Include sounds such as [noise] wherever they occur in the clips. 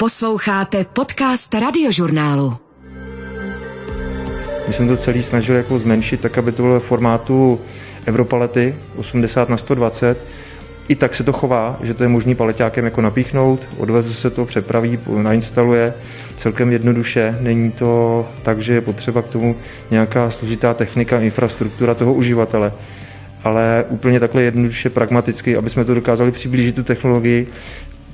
Posloucháte podcast radiožurnálu. My jsme to celý snažili jako zmenšit, tak aby to bylo v formátu Evropalety 80 na 120. I tak se to chová, že to je možný paleťákem jako napíchnout, odveze se to, přepraví, nainstaluje celkem jednoduše. Není to tak, že je potřeba k tomu nějaká složitá technika, infrastruktura toho uživatele ale úplně takhle jednoduše pragmaticky, aby jsme to dokázali přiblížit tu technologii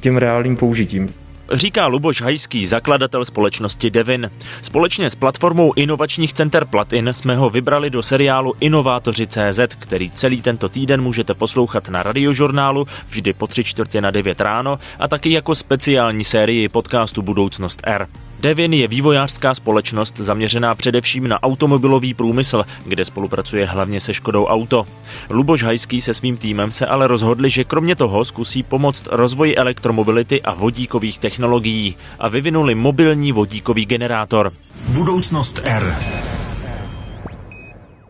těm reálným použitím. Říká Luboš Hajský, zakladatel společnosti Devin. Společně s platformou inovačních center Platin jsme ho vybrali do seriálu Inovátoři.cz, který celý tento týden můžete poslouchat na radiožurnálu vždy po tři čtvrtě na 9 ráno a taky jako speciální sérii podcastu Budoucnost R. Devin je vývojářská společnost zaměřená především na automobilový průmysl, kde spolupracuje hlavně se Škodou Auto. Luboš Hajský se svým týmem se ale rozhodli, že kromě toho zkusí pomoct rozvoji elektromobility a vodíkových technologií a vyvinuli mobilní vodíkový generátor. Budoucnost R.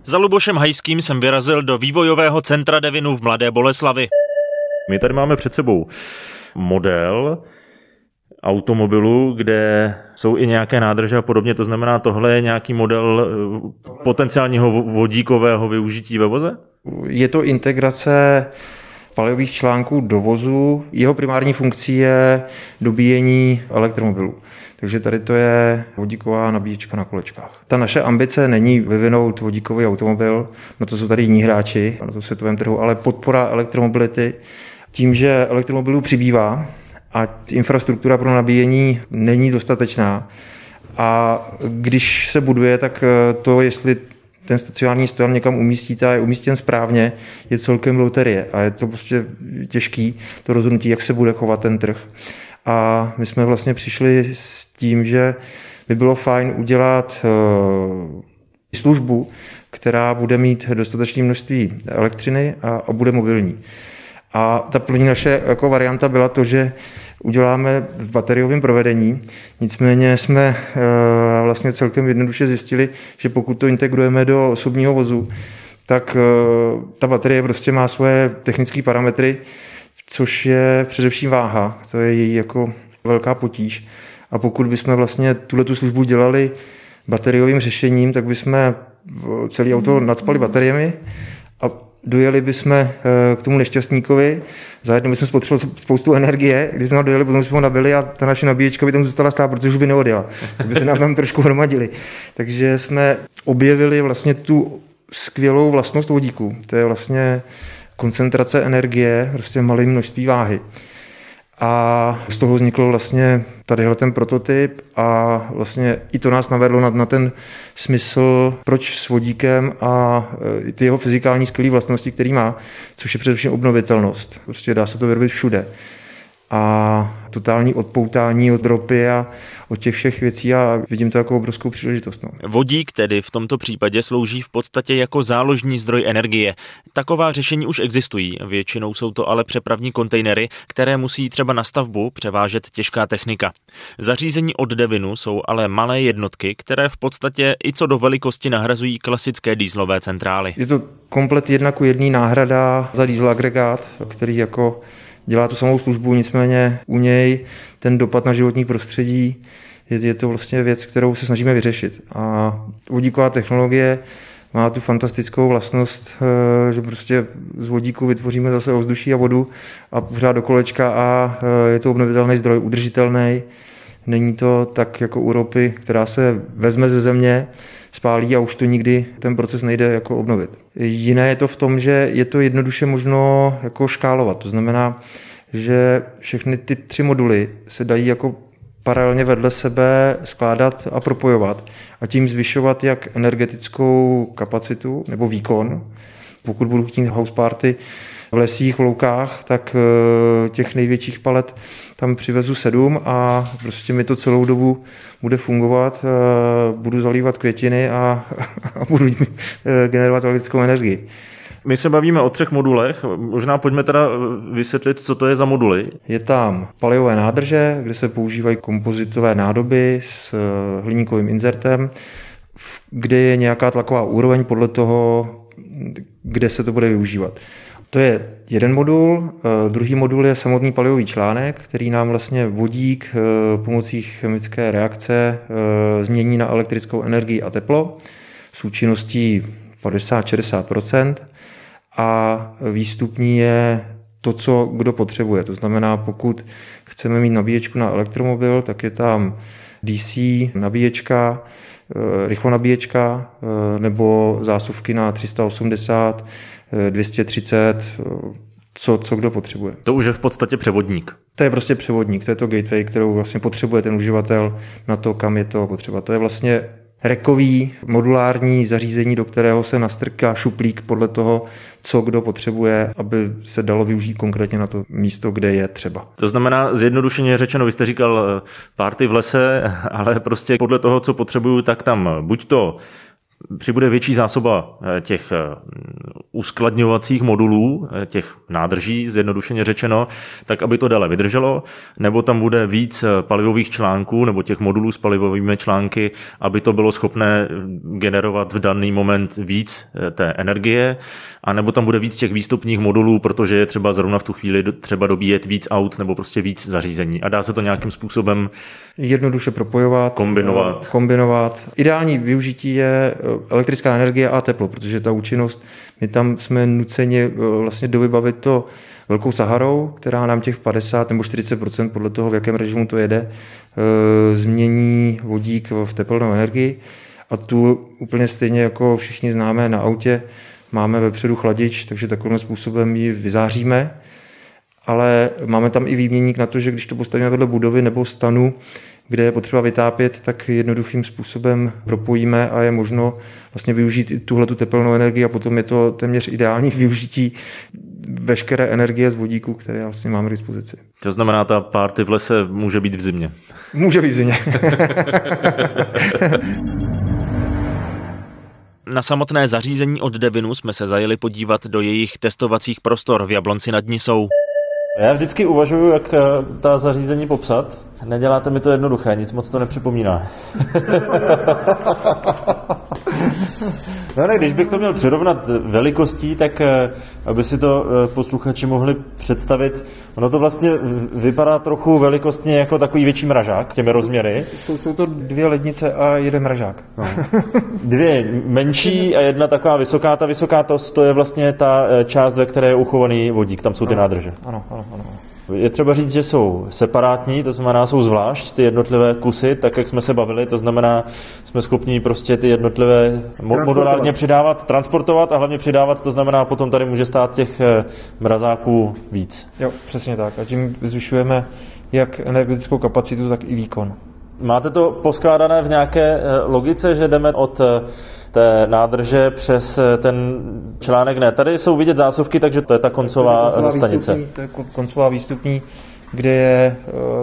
Za Lubošem Hajským jsem vyrazil do vývojového centra Devinu v Mladé Boleslavi. My tady máme před sebou model, automobilu, kde jsou i nějaké nádrže a podobně. To znamená, tohle je nějaký model eh, potenciálního vodíkového využití ve voze? Je to integrace palivových článků do vozu. Jeho primární funkcí je dobíjení elektromobilů. Takže tady to je vodíková nabíječka na kolečkách. Ta naše ambice není vyvinout vodíkový automobil, na to jsou tady jiní hráči, na to světovém trhu, ale podpora elektromobility. Tím, že elektromobilů přibývá, a infrastruktura pro nabíjení není dostatečná. A když se buduje, tak eh, to, jestli ten stacionární stojan někam umístíte a je umístěn správně, je celkem loterie a je to prostě těžký, to rozhodnutí, jak se bude chovat ten trh. A my jsme vlastně přišli s tím, že by bylo fajn udělat eh, službu, která bude mít dostatečné množství elektřiny a, a bude mobilní. A ta první naše jako varianta byla to, že uděláme v bateriovém provedení. Nicméně jsme eh, vlastně celkem jednoduše zjistili, že pokud to integrujeme do osobního vozu, tak eh, ta baterie prostě má svoje technické parametry, což je především váha. To je její jako velká potíž. A pokud bychom vlastně tuhle tu službu dělali bateriovým řešením, tak bychom eh, celý auto nadspali bateriemi a dojeli bychom eh, k tomu nešťastníkovi, zajedno bychom spotřebovali spoustu energie, když jsme dojeli, potom jsme ho nabili a ta naše nabíječka by tam zůstala stát, protože už by neodjela. By se nám tam trošku hromadili. Takže jsme objevili vlastně tu skvělou vlastnost vodíku. To je vlastně koncentrace energie, prostě malé množství váhy. A z toho vznikl vlastně tadyhle ten prototyp a vlastně i to nás navedlo na, na ten smysl, proč s vodíkem a e, ty jeho fyzikální skvělé vlastnosti, který má, což je především obnovitelnost. Prostě dá se to vyrobit všude a totální odpoutání od ropy a od těch všech věcí a vidím to jako obrovskou příležitost. No. Vodík tedy v tomto případě slouží v podstatě jako záložní zdroj energie. Taková řešení už existují, většinou jsou to ale přepravní kontejnery, které musí třeba na stavbu převážet těžká technika. Zařízení od Devinu jsou ale malé jednotky, které v podstatě i co do velikosti nahrazují klasické dýzlové centrály. Je to komplet jedna ku jedný náhrada za dýzl agregát, který jako dělá tu samou službu, nicméně u něj ten dopad na životní prostředí je, je to vlastně věc, kterou se snažíme vyřešit. A vodíková technologie má tu fantastickou vlastnost, eh, že prostě z vodíku vytvoříme zase ovzduší a vodu a pořád do kolečka a eh, je to obnovitelný zdroj, udržitelný. Není to tak jako u ropy, která se vezme ze země, spálí a už to nikdy ten proces nejde jako obnovit. Jiné je to v tom, že je to jednoduše možno jako škálovat. To znamená, že všechny ty tři moduly se dají jako paralelně vedle sebe skládat a propojovat a tím zvyšovat jak energetickou kapacitu nebo výkon. Pokud budu chtít house party v lesích, v loukách, tak eh, těch největších palet tam přivezu sedm a prostě mi to celou dobu bude fungovat, eh, budu zalívat květiny a, [laughs] a budu eh, generovat elektrickou energii. My se bavíme o třech modulech. Možná pojďme teda vysvětlit, co to je za moduly. Je tam palivové nádrže, kde se používají kompozitové nádoby s hliníkovým inzertem, kde je nějaká tlaková úroveň podle toho, kde se to bude využívat To je jeden modul. Eh, druhý modul je samotný palivový článek, který nám vlastně vodík eh, pomocí chemické reakce eh, změní na elektrickou energii a teplo s účinností 50-60% a výstupní je to, co kdo potřebuje. To znamená, pokud chceme mít nabíječku na elektromobil, tak je tam DC nabíječka, rychlonabíječka nebo zásuvky na 380 230, co, co kdo potřebuje. To už je v podstatě převodník. To je prostě převodník, to je to gateway, kterou vlastně potřebuje ten uživatel na to, kam je to potřeba. To je vlastně rekový modulární zařízení, do kterého se nastrká šuplík podle toho, co kdo potřebuje, aby se dalo využít konkrétně na to místo, kde je třeba. To znamená, zjednodušeně řečeno, vy jste říkal eh, párty v lese, [laughs] ale prostě podle toho, co potřebuju, tak tam buď to přibude větší zásoba eh, těch eh, uskladňovacích modulů, eh, těch nádrží, zjednodušeně řečeno, tak aby to dále vydrželo, nebo tam bude víc palivových článků nebo těch modulů s palivovými články, aby to bylo schopné generovat v daný moment víc té energie, a nebo tam bude víc těch výstupních modulů, protože je třeba zrovna v tu chvíli třeba dobíjet víc aut nebo prostě víc zařízení. A dá se to nějakým způsobem jednoduše propojovat, kombinovat. kombinovat. Ideální využití je elektrická energie a teplo, protože ta účinnost, my tam jsme nuceni eh, vlastně dovybavit to velkou Saharou, která nám těch 50 nebo 40 podle toho, v jakém režimu to jede, eh, změní vodík v teplnou energii. A tu úplně stejně jako všichni známe na autě, máme vepředu chladič, takže takovým způsobem ji vyzáříme. Ale máme tam i výměník na to, že když to postavíme vedle budovy nebo stanu, kde je potřeba vytápět, tak jednoduchým způsobem propojíme a je možno vlastně využít i tuhle tu tepelnou energii a potom je to téměř ideální [laughs] využití veškeré energie z vodíku, které vlastně máme k dispozici. To znamená, ta párty v lese může být v zimě. Může být v zimě. [laughs] Na samotné zařízení od Devinu jsme se zajeli podívat do jejich testovacích prostor v Jablonci nad Nisou. Já vždycky uvažuji, jak eh, ta zařízení popsat. Neděláte mi to jednoduché, nic moc to nepřipomíná. [laughs] no ne, když bych to měl přirovnat velikostí, tak eh, aby si to eh, posluchači mohli představit, ono to vlastně vypadá trochu velikostně jako takový větší mražák, těmi rozměry. Jsou, jsou to dvě lednice a jeden mražák. No. Dvě menší a jedna taková vysoká. Ta vysoká to, to je vlastně ta eh, část, ve které je uchovaný vodík, tam jsou ty ano, nádrže. Ano, ano, ano. Je třeba říct, že jsou separátní, to znamená, jsou zvlášť ty jednotlivé kusy, tak jak jsme se bavili, to znamená, jsme schopni prostě ty jednotlivé modulárně přidávat, transportovat a hlavně přidávat, to znamená, potom tady může stát těch eh, mrazáků víc. Jo, přesně tak. A tím zvyšujeme jak energetickou kapacitu, tak i výkon. Máte to poskládané v nějaké eh, logice, že jdeme od eh, té nádrže přes eh, ten článek ne. Tady jsou vidět zásuvky, takže to je ta koncová, to je koncová stanice. Výstupní, to je koncová výstupní, kde je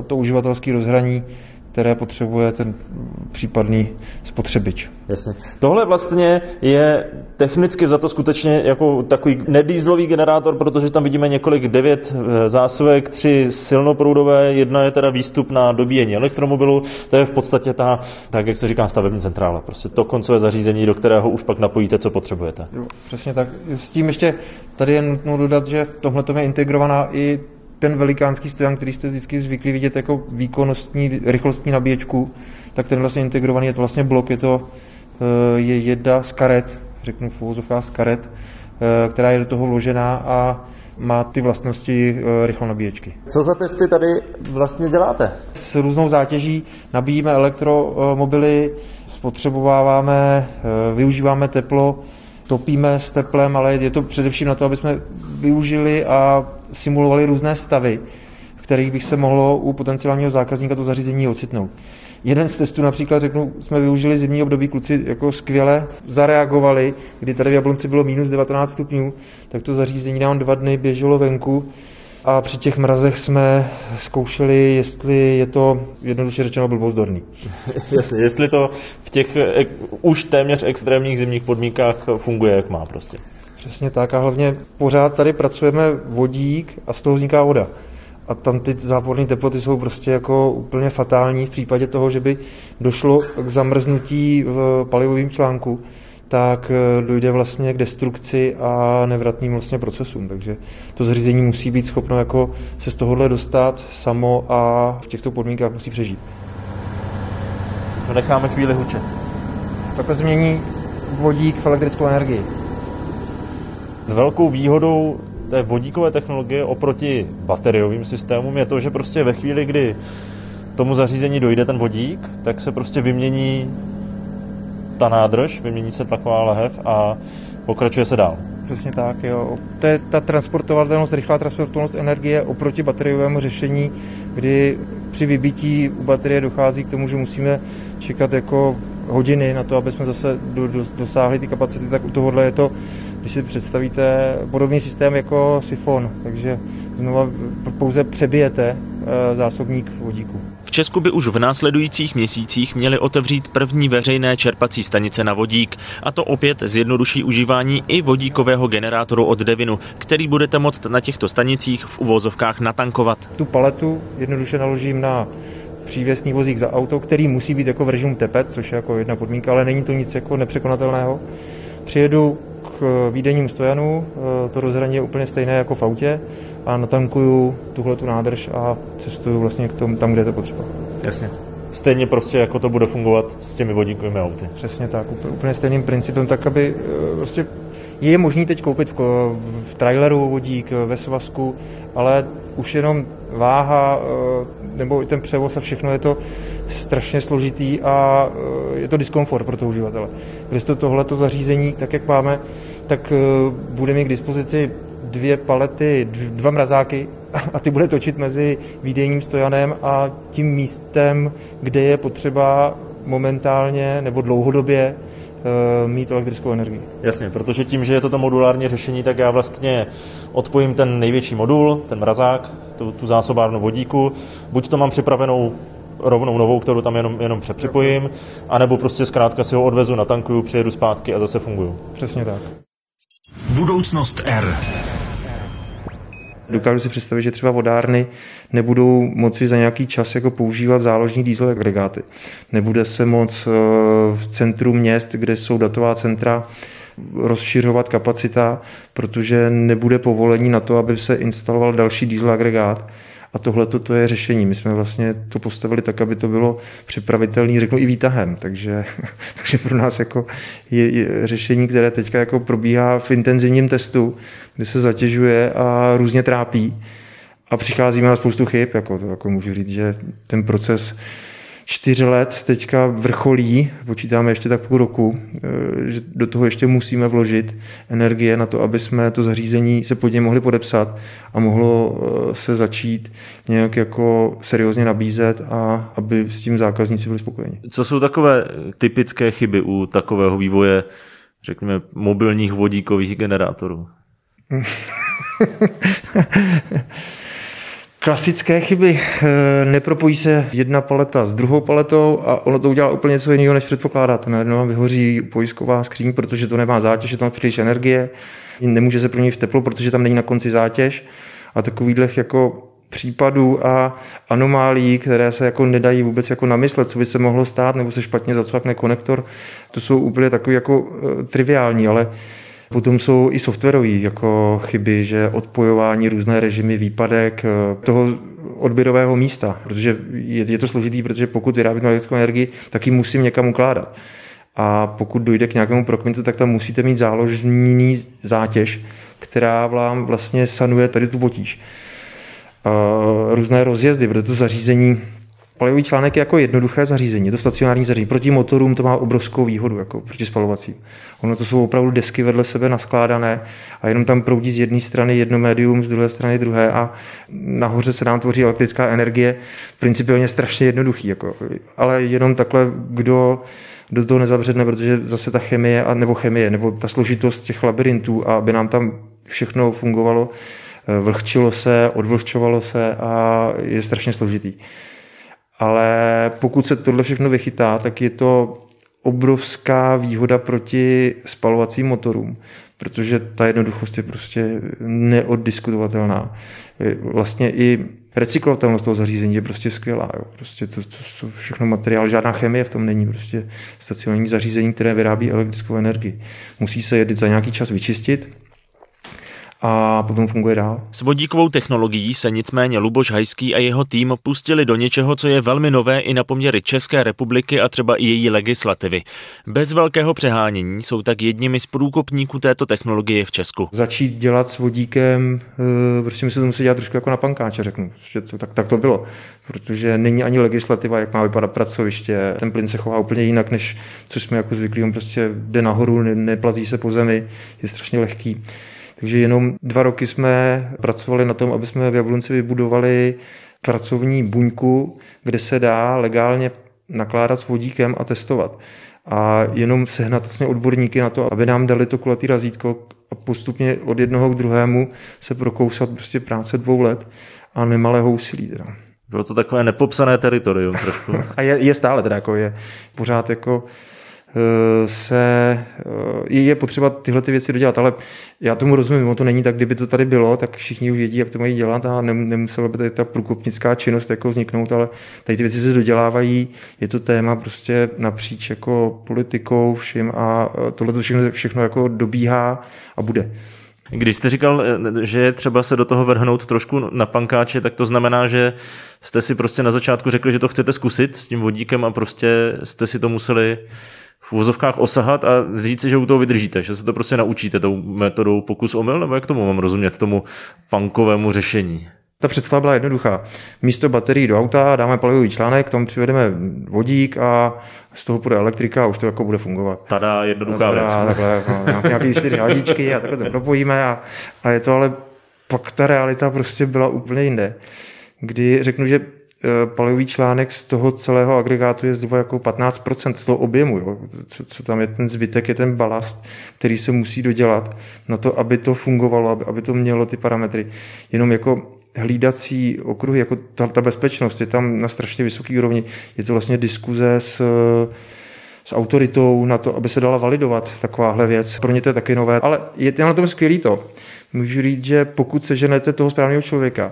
to uživatelské rozhraní které potřebuje ten případný spotřebič. Jasně. Tohle vlastně je technicky za to skutečně jako takový nedýzlový generátor, protože tam vidíme několik devět eh, zásuvek, tři silnoproudové, jedna je teda výstup na dobíjení elektromobilu, to je v podstatě ta, tak jak se říká, stavební centrála. Prostě to koncové zařízení, do kterého už pak napojíte, co potřebujete. Jo, přesně tak. S tím ještě tady je nutno dodat, že tohle je integrovaná i ten velikánský stojan, který jste vždycky zvyklí vidět jako výkonnostní, rychlostní nabíječku, tak ten vlastně integrovaný je to vlastně blok, je to eh, je jedna z karet, řeknu v uvozovkách z karet, eh, která je do toho vložená a má ty vlastnosti eh, rychlé nabíječky. Co za testy tady vlastně děláte? S různou zátěží nabíjíme elektromobily, spotřebováváme, využíváme teplo, topíme s teplem, ale je to především na to, aby jsme využili a simulovali různé stavy, v kterých bych se mohlo u potenciálního zákazníka to zařízení ocitnout. Jeden z testů například, řeknu, jsme využili zimní období, kluci jako skvěle zareagovali, kdy tady v Jablonci bylo minus 19 stupňů, tak to zařízení nám dva dny běželo venku a při těch mrazech jsme zkoušeli, jestli je to jednoduše řečeno blbozdorný. [laughs] Jasně, jestli to v těch ek, už téměř extrémních zimních podmínkách funguje, jak má prostě. Přesně tak a hlavně pořád tady pracujeme vodík a z toho vzniká voda. A tam ty záporné teploty jsou prostě jako úplně fatální v případě toho, že by došlo k zamrznutí v palivovém článku tak eh, dojde vlastně k destrukci a nevratným vlastně procesům. Takže to zařízení musí být schopno jako se z tohohle dostat samo a v těchto podmínkách musí přežít. To necháme chvíli hučet. Takhle změní vodík v elektrickou energii. Velkou výhodou té vodíkové technologie oproti bateriovým systémům je to, že prostě ve chvíli, kdy tomu zařízení dojde ten vodík, tak se prostě vymění ta nádrž, vymění se tlaková lahev a pokračuje se dál. Přesně tak, jo. To je ta transportovatelnost, rychlá transportovatelnost energie oproti bateriovému řešení, kdy při vybití u baterie dochází k tomu, že musíme čekat jako hodiny na to, aby jsme zase do, do, dosáhli ty kapacity, tak u tohohle je to, když si představíte podobný systém jako sifon, takže znova pouze přebijete eh, zásobník vodíku. V Česku by už v následujících měsících měly otevřít první veřejné čerpací stanice na vodík. A to opět zjednoduší užívání i vodíkového generátoru od Devinu, který budete moct na těchto stanicích v uvozovkách natankovat. Tu paletu jednoduše naložím na přívěsný vozík za auto, který musí být jako v režimu tepet, což je jako jedna podmínka, ale není to nic jako nepřekonatelného. Přijedu k výdenním stojanu, eh, to rozhraní je úplně stejné jako v autě a natankuju tuhle tu nádrž a cestuju vlastně k tomu tam, kde je to potřeba. Jasně. Stejně prostě jako to bude fungovat s těmi vodíkovými auty. Přesně tak, úplně stejným principem, tak aby eh, prostě je možný teď koupit v, v traileru vodík, ve svazku, ale už jenom váha eh, nebo ten převoz a všechno je to strašně složitý a eh, je to diskomfort pro toho uživatele. Když to tohleto zařízení, tak jak máme, tak bude mít k dispozici dvě palety, dva mrazáky [laughs] a ty bude točit mezi výdejním stojanem a tím místem, kde je potřeba momentálně nebo dlouhodobě eh, mít elektrickou energii. Jasně, protože tím, že je toto modulární řešení, tak já vlastně odpojím ten největší modul, ten mrazák, tu, tu zásobárnu vodíku, buď to mám připravenou rovnou novou, kterou tam jenom, jenom přepřipojím, anebo prostě zkrátka si ho odvezu, natankuju, přijedu zpátky a zase funguju. Přesně tak. Budoucnost R. Dokážu si představit, že třeba vodárny nebudou moci za nějaký čas jako používat záložní diesel agregáty. Nebude se moc eh, v centru měst, kde jsou datová centra, rozšiřovat kapacita, protože nebude povolení na to, aby se instaloval další diesel agregát. A tohle to je řešení. My jsme vlastně to postavili tak, aby to bylo připravitelné, řeknu i výtahem. Takže, [laughs] takže pro nás jako je, je řešení, které teďka jako probíhá v intenzivním testu, kde se zatěžuje a různě trápí. A přicházíme na spoustu chyb, jako to jako můžu říct, že ten proces čtyři let teďka vrcholí, počítáme ještě tak půl roku, eh, že do toho ještě musíme vložit energie na to, aby jsme to zařízení se pod něj mohli podepsat a mohlo eh, se začít nějak jako seriózně nabízet a aby s tím zákazníci byli spokojeni. Co jsou takové typické chyby u takového vývoje, řekněme, mobilních vodíkových generátorů? [laughs] Klasické chyby. Eh, nepropojí se jedna paleta s druhou paletou a ono to udělá úplně něco jiného, než předpokládáte. Najednou vám vyhoří pojistková skříň, protože to nemá zátěž, je tam příliš energie. Nemůže se pro v teplo, protože tam není na konci zátěž. A takových jako případů a anomálí, které se jako nedají vůbec jako namyslet, co by se mohlo stát, nebo se špatně zacvakne konektor, to jsou úplně takové jako uh, triviální, ale Potom jsou i softwarové jako chyby, že odpojování, různé režimy, výpadek eh, toho odběrového místa, protože je, je to složitý, protože pokud vyrábím elektrickou energii, tak ji musím někam ukládat. A pokud dojde k nějakému prokmitu, tak tam musíte mít záložní zátěž, která vám vlastně sanuje tady tu potíž. Uh, různé rozjezdy, protože to zařízení Palivový článek je jako jednoduché zařízení, je to stacionární zařízení. Proti motorům to má obrovskou výhodu, jako proti spalovacím. Ono to jsou opravdu desky vedle sebe naskládané a jenom tam proudí z jedné strany jedno médium, z druhé strany druhé a nahoře se nám tvoří elektrická energie. Principiálně strašně jednoduchý, jako, ale jenom takhle, kdo do toho nezabředne, protože zase ta chemie, a, nebo chemie, nebo ta složitost těch labirintů, a aby nám tam všechno fungovalo, eh, vlhčilo se, odvlhčovalo se a je strašně složitý ale pokud se tohle všechno vychytá, tak je to obrovská výhoda proti spalovacím motorům, protože ta jednoduchost je prostě neoddiskutovatelná. Vlastně i recyklovatelnost toho zařízení je prostě skvělá. Jo. Prostě to, to, to všechno materiál, žádná chemie v tom není. Prostě stacionární zařízení, které vyrábí elektrickou energii. Musí se jedit za nějaký čas vyčistit, a potom funguje dál. S vodíkovou technologií se nicméně Luboš Hajský a jeho tým pustili do něčeho, co je velmi nové i na poměry České republiky a třeba i její legislativy. Bez velkého přehánění jsou tak jedními z průkopníků této technologie v Česku. Začít dělat s vodíkem, eh, prostě my se to musí dělat trošku jako na pankáče, řeknu. Že to, tak, tak to bylo, protože není ani legislativa, jak má vypadat pracoviště. Ten plyn se chová úplně jinak, než co jsme jako zvyklí. On prostě jde nahoru, ne, neplazí se po zemi, je strašně lehký. Takže jenom dva roky jsme pracovali na tom, aby jsme v Jablonci vybudovali pracovní buňku, kde se dá legálně nakládat s vodíkem a testovat. A jenom sehnat vlastně odborníky na to, aby nám dali to kulatý razítko a postupně od jednoho k druhému se prokousat prostě práce dvou let a nemalého úsilí. Teda. Bylo to takové nepopsané teritorium trošku. [laughs] a je, je stále teda, jako je pořád jako se, eh, je potřeba tyhle ty věci dodělat, ale já tomu rozumím, ono to není tak, kdyby to tady bylo, tak všichni už vědí, jak to mají dělat a nemusela by tady ta průkopnická činnost jako vzniknout, ale tady ty věci se dodělávají, je to téma prostě napříč jako politikou vším a eh, tohle to všechno, všechno jako dobíhá a bude. Když jste říkal, že je třeba se do toho vrhnout trošku na pankáče, tak to znamená, že jste si prostě na začátku řekli, že to chcete zkusit s tím vodíkem a prostě jste si to museli v úvozovkách osahat a říct si, že u toho vydržíte, že se to prostě naučíte tou metodou pokus omyl, nebo jak tomu mám rozumět, tomu punkovému řešení? Ta představa byla jednoduchá. Místo baterií do auta dáme palivový článek, k tomu přivedeme vodík a z toho bude elektrika a už to jako bude fungovat. Tada, jednoduchá Tada, věc. Takhle, no, [laughs] nějaký čtyři hadičky a takhle to propojíme a, a je to ale pak ta realita prostě byla úplně jinde. Kdy řeknu, že palivový článek z toho celého agregátu je zhruba jako 15% z toho objemu. Jo. Co, co tam je ten zbytek, je ten balast, který se musí dodělat na to, aby to fungovalo, aby, aby to mělo ty parametry. Jenom jako hlídací okruhy, jako ta, ta bezpečnost je tam na strašně vysoké úrovni. Je to vlastně diskuze s s autoritou na to, aby se dala validovat takováhle věc. Pro ně to je taky nové, ale je na tom skvělý to. Můžu říct, že pokud seženete toho správného člověka,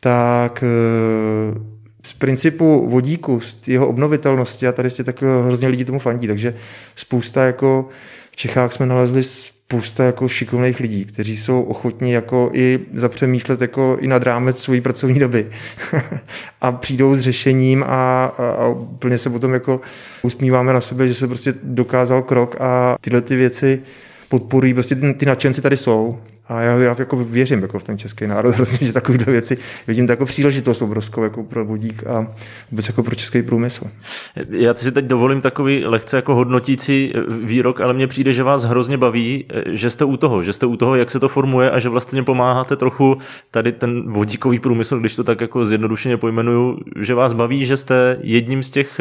tak eh, z principu vodíku, z jeho obnovitelnosti a tady jste tak hrozně lidi tomu fandí, takže spousta jako v Čechách jsme nalezli spousta jako šikovných lidí, kteří jsou ochotní jako i zapřemýšlet jako i nad rámec svojí pracovní doby. [laughs] A přijdou s řešením a, a, a úplně se potom jako usmíváme na sebe, že se prostě dokázal krok a tyhle ty věci podporují, prostě ty, ty nadšenci tady jsou a já, já jako věřím jako v ten český národ, [laughs] hrozně, že takovéhle věci vidím jako příležitost obrovskou jako pro vodík a vůbec jako pro český průmysl. Já si teď dovolím takový lehce jako hodnotící výrok, ale mně přijde, že vás hrozně baví, že jste u toho, že jste u toho, jak se to formuje a že vlastně pomáháte trochu tady ten vodíkový průmysl, když to tak jako zjednodušeně pojmenuju, že vás baví, že jste jedním z těch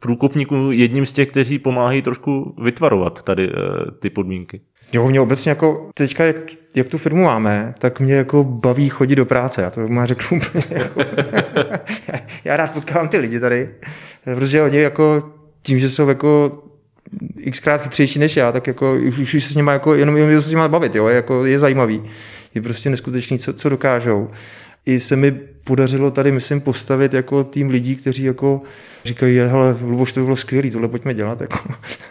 průkopníků, jedním z těch, kteří pomáhají trošku vytvarovat tady eh, ty podmínky. Jo, mě obecně jako teďka, jak, jak tu firmu máme, tak mě jako baví chodit do práce. Já to má řeknu [laughs] úplně jako, [laughs] já rád potkávám ty lidi tady, protože oni jako tím, že jsou jako xkrát chytřejší než já, tak jako už, už se s nimi jako, jenom, jenom se s nimi bavit, jo, jako je zajímavý. Je prostě neskutečný, co, co dokážou i se mi podařilo tady, myslím, postavit jako tým lidí, kteří jako říkají, hele, Luboš, to bylo skvělé, tohle pojďme dělat. Jako.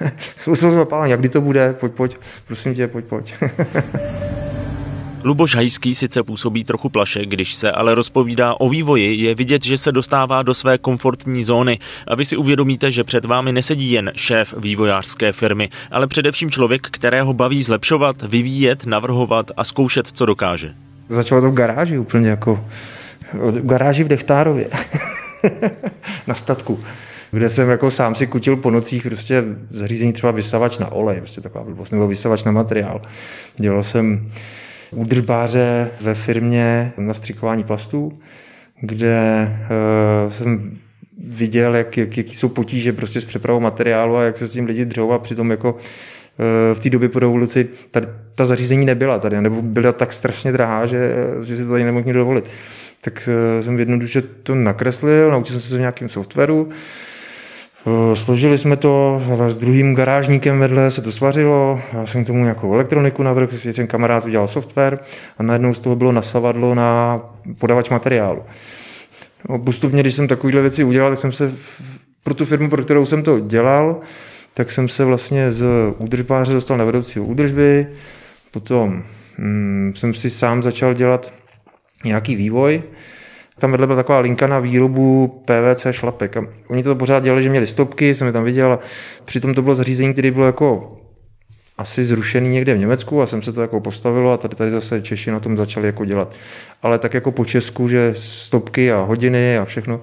[laughs] Jsou zapálení, jak kdy to bude, pojď, pojď, prosím tě, pojď, pojď. [laughs] Luboš Hajský sice působí trochu plaše, když se ale rozpovídá o vývoji, je vidět, že se dostává do své komfortní zóny a vy si uvědomíte, že před vámi nesedí jen šéf vývojářské firmy, ale především člověk, kterého baví zlepšovat, vyvíjet, navrhovat a zkoušet, co dokáže. Začalo to v garáži úplně jako v garáži v Dechtárově [laughs] na statku kde jsem jako sám si kutil po nocích prostě zařízení třeba vysavač na olej, prostě taková blbost, nebo vysavač na materiál. Dělal jsem údržbáře ve firmě na vstřikování plastů, kde uh, jsem viděl, jak, jak, jaký jsou potíže prostě s přepravou materiálu a jak se s tím lidi dřou a přitom jako v té době po revoluci tady, ta zařízení nebyla tady, nebo byla tak strašně drahá, že, že si to tady nemohl dovolit. Tak eh, jsem jednoduše to nakreslil, naučil jsem se v nějakém softwaru, Složili jsme to s druhým garážníkem vedle, se to svařilo, já jsem k tomu nějakou elektroniku navrhl, ten kamarád udělal software a najednou z toho bylo nasavadlo na podavač materiálu. No, postupně, když jsem takovéhle věci udělal, tak jsem se pro tu firmu, pro kterou jsem to dělal, tak jsem se vlastně z údržbáře dostal na vedoucího údržby, potom hmm, jsem si sám začal dělat nějaký vývoj, tam vedle byla taková linka na výrobu PVC šlapek. A oni to pořád dělali, že měli stopky, jsem je tam viděl. A přitom to bylo zařízení, které bylo jako asi zrušený někde v Německu a jsem se to jako postavilo a tady, tady zase Češi na tom začali jako dělat. Ale tak jako po Česku, že stopky a hodiny a všechno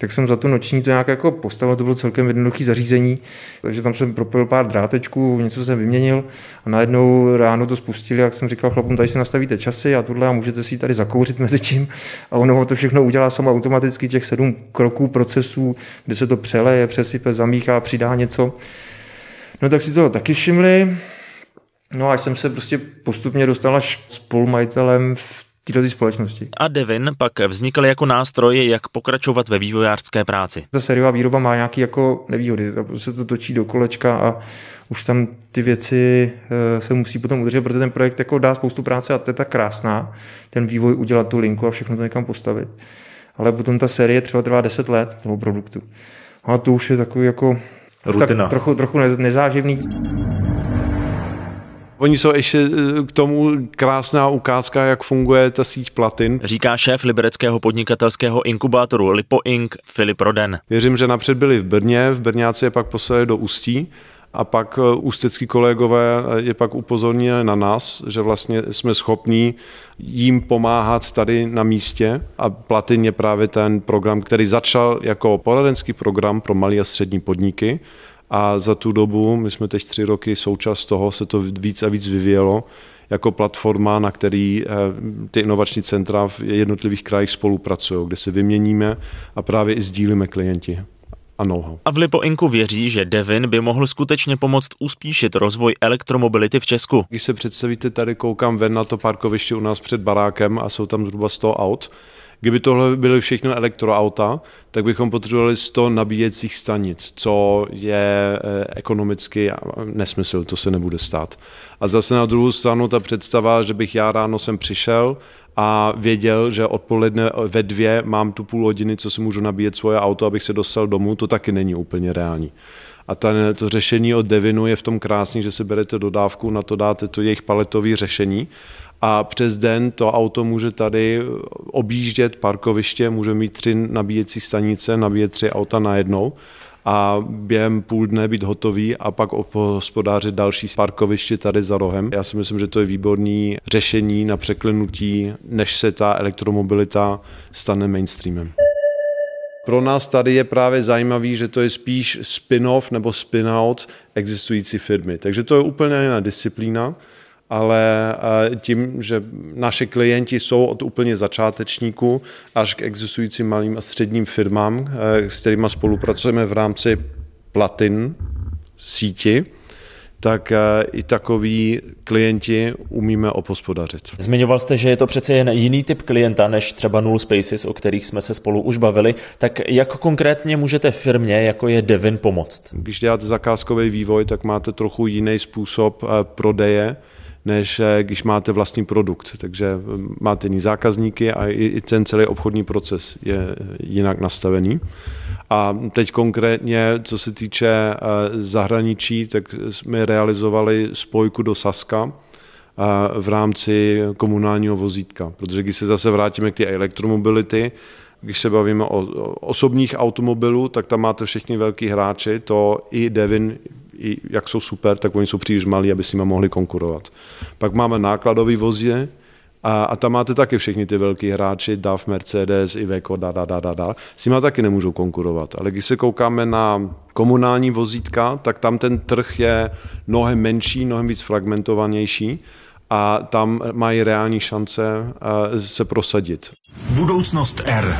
tak jsem za tu noční to nějak jako postavil, to bylo celkem jednoduché zařízení, takže tam jsem propil pár drátečků, něco jsem vyměnil a najednou ráno to spustili, jak jsem říkal chlapům, tady si nastavíte časy a tohle a můžete si tady zakouřit mezi tím a ono to všechno udělá samo automaticky těch sedm kroků procesů, kde se to přeleje, přesype, zamíchá, přidá něco. No tak si to taky všimli, No až jsem se prostě postupně dostal až spolumajitelem v této společnosti. A Devin pak vznikl jako nástroj, jak pokračovat ve vývojářské práci. Ta sériová výroba má nějaké jako nevýhody, se to točí do kolečka a už tam ty věci eh, se musí potom udržet, protože ten projekt jako dá spoustu práce a to je tak krásná, ten vývoj udělat tu linku a všechno to někam postavit. Ale potom ta série třeba trvá 10 let toho produktu. A to už je takový jako Rutina. Tak trochu, trochu nezáživný. Oni jsou ještě eh, k tomu krásná ukázka, jak funguje ta síť platin. Říká šéf libereckého podnikatelského inkubátoru Lipo Inc. Filip Roden. Věřím, že napřed byli v Brně, v Brňáci je pak poslali do Ústí a pak eh, ústecký kolegové eh, je pak upozornili na nás, že vlastně jsme schopní jim pomáhat tady na místě a Platin je právě ten program, který začal jako poradenský program pro malé a střední podniky a za tu dobu, my jsme teď tři roky součást toho, se to víc a víc vyvíjelo jako platforma, na který eh, ty inovační centra v jednotlivých krajích spolupracují, kde se vyměníme a právě i sdílíme klienti a know-how. A v Lipo Inku věří, že Devin by mohl skutečně pomoct uspíšit rozvoj elektromobility v Česku. Když se představíte, tady koukám ven na to parkoviště u nás před barákem a jsou tam zhruba 100 aut, Kdyby tohle byly všechno elektroauta, tak bychom potřebovali 100 nabíjecích stanic, co je eh, ekonomicky nesmysl, to se nebude stát. A zase na druhou stranu ta představa, že bych já ráno sem přišel a věděl, že odpoledne ve dvě mám tu půl hodiny, co si můžu nabíjet svoje auto, abych se dostal domů, to taky není úplně reální. A ten, to řešení od Devinu je v tom krásný, že si berete dodávku, na to dáte to jejich paletové řešení a přes den to auto může tady objíždět parkoviště, může mít tři nabíjecí stanice, nabíjet tři auta najednou a během půl dne být hotový a pak hospodářit další parkoviště tady za rohem. Já si myslím, že to je výborný řešení na překlenutí, než se ta elektromobilita stane mainstreamem. Pro nás tady je právě zajímavý, že to je spíš spin-off nebo spin-out existující firmy. Takže to je úplně jiná disciplína ale eh, tím, že naše klienti jsou od úplně začátečníků až k existujícím malým a středním firmám, eh, s kterými spolupracujeme v rámci platin síti, tak eh, i takový klienti umíme opospodařit. Zmiňoval jste, že je to přece jen jiný typ klienta než třeba Null Spaces, o kterých jsme se spolu už bavili. Tak jak konkrétně můžete firmě, jako je Devin, pomoct? Když děláte zakázkový vývoj, tak máte trochu jiný způsob prodeje než eh, když máte vlastní produkt. Takže eh, máte jiný zákazníky a i ten celý obchodní proces je eh, jinak nastavený. A teď konkrétně, co se týče zahraničí, tak jsme realizovali spojku do Saska v rámci komunálního vozítka. Protože když se zase vrátíme k té elektromobility, když se bavíme o osobních automobilů, tak tam máte všichni velký hráči, to i Devin, i jak jsou super, tak oni jsou příliš malí, aby s nimi mohli konkurovat. Pak máme nákladový vozě, a, a tam máte taky všichni ty velký hráči, DAF, Mercedes, Iveco, da, da, da, da, da. S nimi taky nemůžou konkurovat. Ale když se koukáme na komunální vozítka, tak tam ten trh je mnohem menší, mnohem víc fragmentovanější a tam mají reální šance eh, se prosadit. Budoucnost R.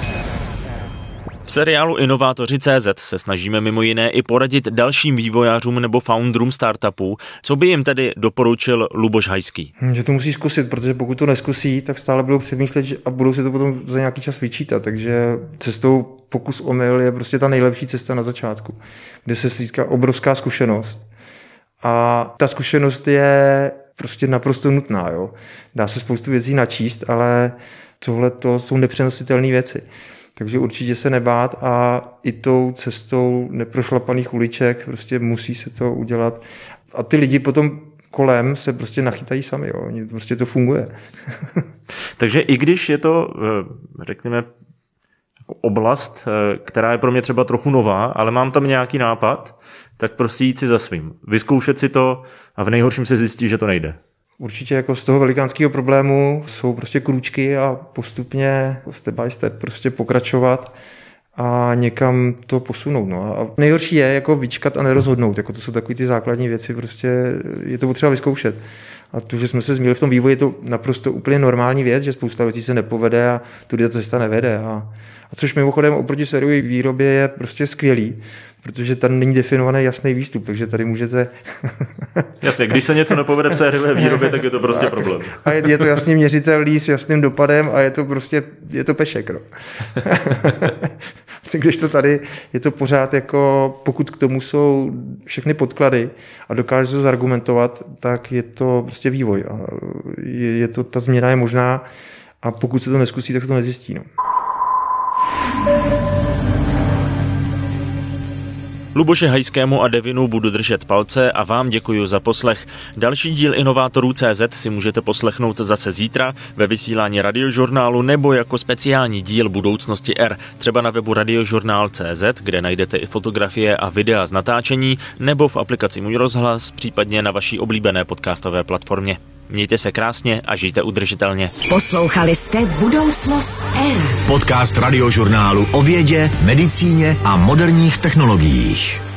V seriálu Inovátoři CZ se snažíme mimo jiné i poradit dalším vývojářům nebo founderům startupů, co by jim tedy doporučil Luboš Hajský. Hm, že to musí zkusit, protože pokud to neskusí, tak stále budou přemýšlet a budou si to potom za nějaký čas vyčítat. Takže cestou pokus omyl je prostě ta nejlepší cesta na začátku, kde se získá obrovská zkušenost. A ta zkušenost je prostě naprosto nutná. Jo. Dá se spoustu věcí načíst, ale tohle to jsou nepřenositelné věci. Takže určitě se nebát a i tou cestou neprošlapaných uliček prostě musí se to udělat. A ty lidi potom kolem se prostě nachytají sami, jo. prostě to funguje. [laughs] Takže i když je to, eh, řekněme, jako oblast, eh, která je pro mě třeba trochu nová, ale mám tam nějaký nápad, tak prostě jít si za svým. Vyzkoušet si to a v nejhorším se zjistí, že to nejde. Určitě jako z toho velikánského problému jsou prostě krůčky a postupně step by step prostě pokračovat a někam to posunout. No. A nejhorší je jako vyčkat a nerozhodnout. Jako to jsou takové ty základní věci, prostě je to potřeba vyzkoušet. A to, že jsme se zmínili v tom vývoji, je to naprosto úplně normální věc, že spousta věcí se nepovede a tudy ta cesta nevede. A, a což mimochodem oproti sériové výrobě je prostě skvělý, protože tam není definovaný jasný výstup, takže tady můžete... [laughs] Jasně, když se něco nepovede v sériové výrobě, tak je to prostě tak. problém. A je, je to jasně měřitelný s jasným dopadem a je to prostě, je to pešek. No. [laughs] [laughs] když to tady je to pořád jako, pokud k tomu jsou všechny podklady a dokáže to zargumentovat, tak je to prostě vývoj. A je, je to, ta změna je možná a pokud se to neskusí, tak se to nezjistí. No. Luboše Hajskému a Devinu budu držet palce a vám děkuji za poslech. Další díl Inovátorů CZ si můžete poslechnout zase zítra ve vysílání radiožurnálu nebo jako speciální díl Budoucnosti R, třeba na webu radiožurnál.cz, kde najdete i fotografie a videa z natáčení, nebo v aplikaci Můj rozhlas, případně na vaší oblíbené podcastové platformě. Mějte se krásně a žijte udržitelně. Poslouchali jste Budoucnost R. Podcast radiožurnálu o vědě, medicíně a moderních technologiích.